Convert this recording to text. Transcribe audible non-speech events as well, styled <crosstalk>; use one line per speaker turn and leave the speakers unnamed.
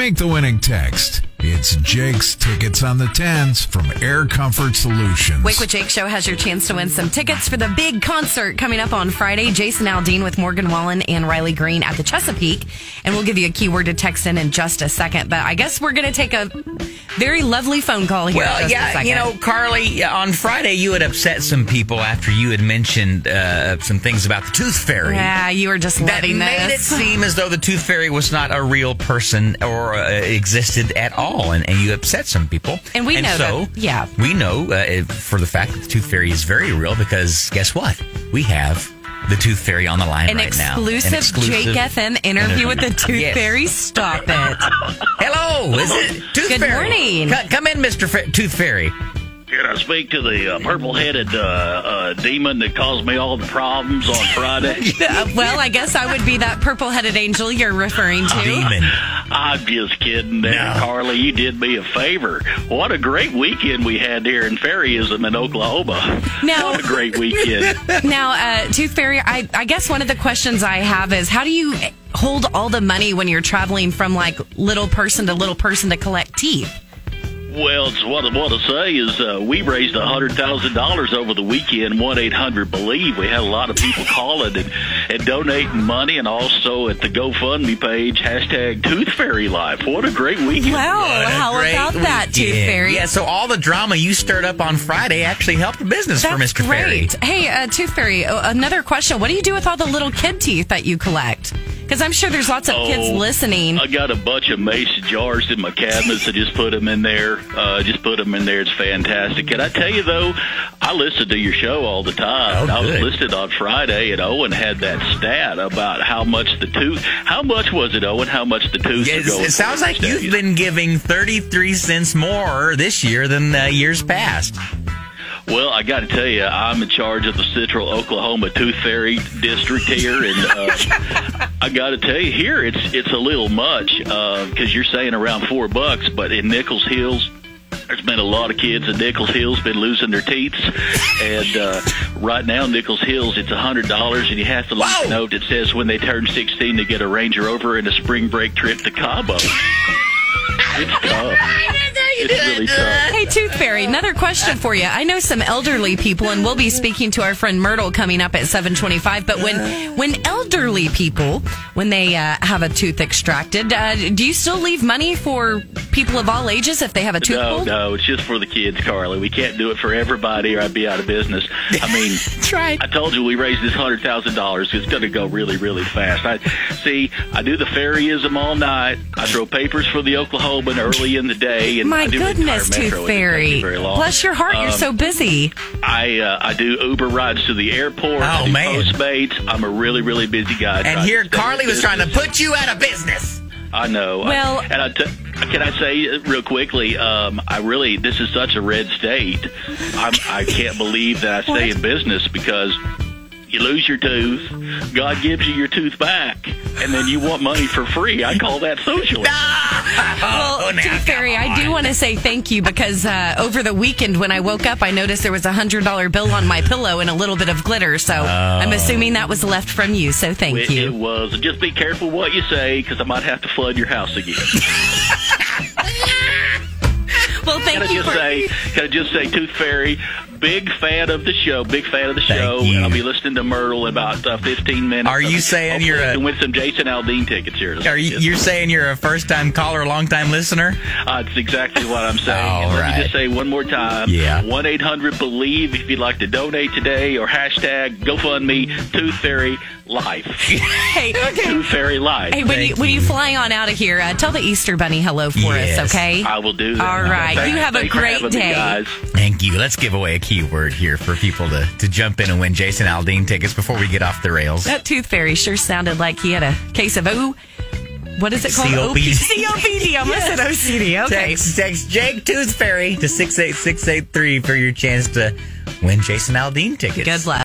Make the winning text. It's Jake's tickets on the 10s from Air Comfort Solutions.
Wake with Jake Show has your chance to win some tickets for the big concert coming up on Friday. Jason Aldean with Morgan Wallen and Riley Green at the Chesapeake. And we'll give you a keyword to text in in just a second. But I guess we're going to take a very lovely phone call here. in
Well,
just a
yeah,
second.
you know, Carly, on Friday you had upset some people after you had mentioned uh, some things about the Tooth Fairy.
Yeah, you were just
That
letting
made it
this.
seem as though the Tooth Fairy was not a real person or uh, existed at all, and, and you upset some people.
And we know
so,
that- yeah.
we know uh, for the fact that the Tooth Fairy is very real because guess what? We have the Tooth Fairy on the line
An
right now.
An exclusive, Jake FM interview with the Tooth
Yes.
Fairy. Stop it.
Hello, is it Tooth
Good
Fairy?
morning.
Co- come in, Fa- Tooth Fairy.
Can I speak to the uh, purple-headed uh, uh, demon that caused me all the problems on Friday? <laughs>
Uh, well, I guess I would be that purple headed angel you're referring to.
Demon.
I'm just kidding there,
No.
Carly. You did me a favor. What a great weekend we had here in fairyism in Oklahoma.
Now-
what a great <laughs> weekend.
Now, uh, Tooth Fairy, I, I guess one of the questions I have is how do you hold all the money when you're traveling from like little person to little person to collect teeth?
Well, it's what I want to say is uh, we raised a hundred thousand dollars over the weekend. One eight hundred believe we had a lot of people calling and, and donating money, and also at the GoFundMe page hashtag Tooth Fairy Life. What a great weekend!
Wow,
What
how about that, Tooth. Fairy?
Yeah, so all the drama you stirred up on Friday actually helped the business for
That's
Mr. Fairy.
great. Hey, uh, Tooth Fairy, uh, another question. What do you do with all the little kid teeth that you collect? Because I'm sure there's lots of kids
Oh,
listening.
I got a bunch of mason jars in my cabinets. I just put them in there. Uh, just put them in there. It's fantastic. And I tell you though, I listen to your show all the time.
Oh,
I was
good.
listening on Friday, and Owen had that stat about how much the tooth. How much was it, Owen? How much the tooth?
Yeah,
going
it sounds like you've
days?
been giving 33 cents more this year than uh, years past.
Well, I got to tell you, I'm in charge of the Central Oklahoma Tooth Fairy District here, and uh, I got to tell you, here it's it's a little much because you're saying around four bucks, but in Nichols Hills. There's been a lot of kids in Nichols Hills been losing their teeth, and uh, right now Nichols Hills it's a hundred dollars, and you have to a note that says when they turn 16 to get a Range Rover and a spring break trip to Cabo. Really.
Hey, Tooth Fairy, another question for you. I know some elderly people, and we'll be speaking to our friend Myrtle coming up at 725. But when when elderly people, when they uh, have a tooth extracted, uh, do you still leave money for people of all ages if they have a tooth
No,
pulled?
no, it's just for the kids, Carly. We can't do it for everybody, or I'd be out of business. I mean, <laughs>
That's right.
I told you we raised this hundred thousand dollars. It's going to go really, really fast. I see. I do the fairyism all night. I throw papers for the Oklahoman early in the day, and
My
I do
goodness. Tooth
It doesn't take
Fairy.
me very long.
Bless your heart, you're
Um,
so busy.
I uh, I do Uber rides to the airport. I
Oh,
do
man.
Postmates. I'm a really, really busy guy.
And here
to stay in
Carly was trying to put you out of business.
I know.
Well-
and I t- can I say uh, real quickly? Um, I really this is such a red state. I'm, I can't believe that I stay in business because you lose your tooth, God gives you your tooth back, and then you want money for free. I call that socialism. <laughs>
Well,
Oh,
Tooth Fairy, I do want to say thank you because uh, over the weekend when I woke up, I noticed there was a hundred dollar bill on my pillow and a little bit of glitter. So I'm assuming that was left from you. So thank
It, it was. Just be careful what you say because I might have to flood your house again. <laughs> <laughs>
Well, thank
Can
thank
I
you
just
for.
say, can I just say, Tooth Fairy, big fan of the show, big fan of the
Thank
show.
you.
And I'll be listening to Myrtle in about uh, 15 minutes.
Are you saying you're a-
can win some Jason Aldean tickets here?
Are you you're saying you're a first time caller, long time listener?
Uh, that's exactly what I'm saying.
All <laughs>
and let me just say one more time.
Yeah.
1 800 Believe if you'd like to donate today or hashtag GoFundMe Tooth Fairy Life. <laughs>
Hey,
Tooth Fairy Life.
hey, when you when you
you.
fly on out of here, uh, tell the Easter Bunny hello for
Yes.
us, okay?
I will do that.
All right.
Thanks-
You have a great day.
guys.
Thank you. Let's give away a keyword here for people to, to jump in and win Jason Aldean tickets before we get off the rails.
That Tooth Fairy sure sounded like he had a case of O. What is it called?
COPD.
COPD. <laughs> I almost said OCD. Okay.
Text, text Jake Tooth Fairy to 68683 for your chance to win Jason Aldean tickets.
Good luck.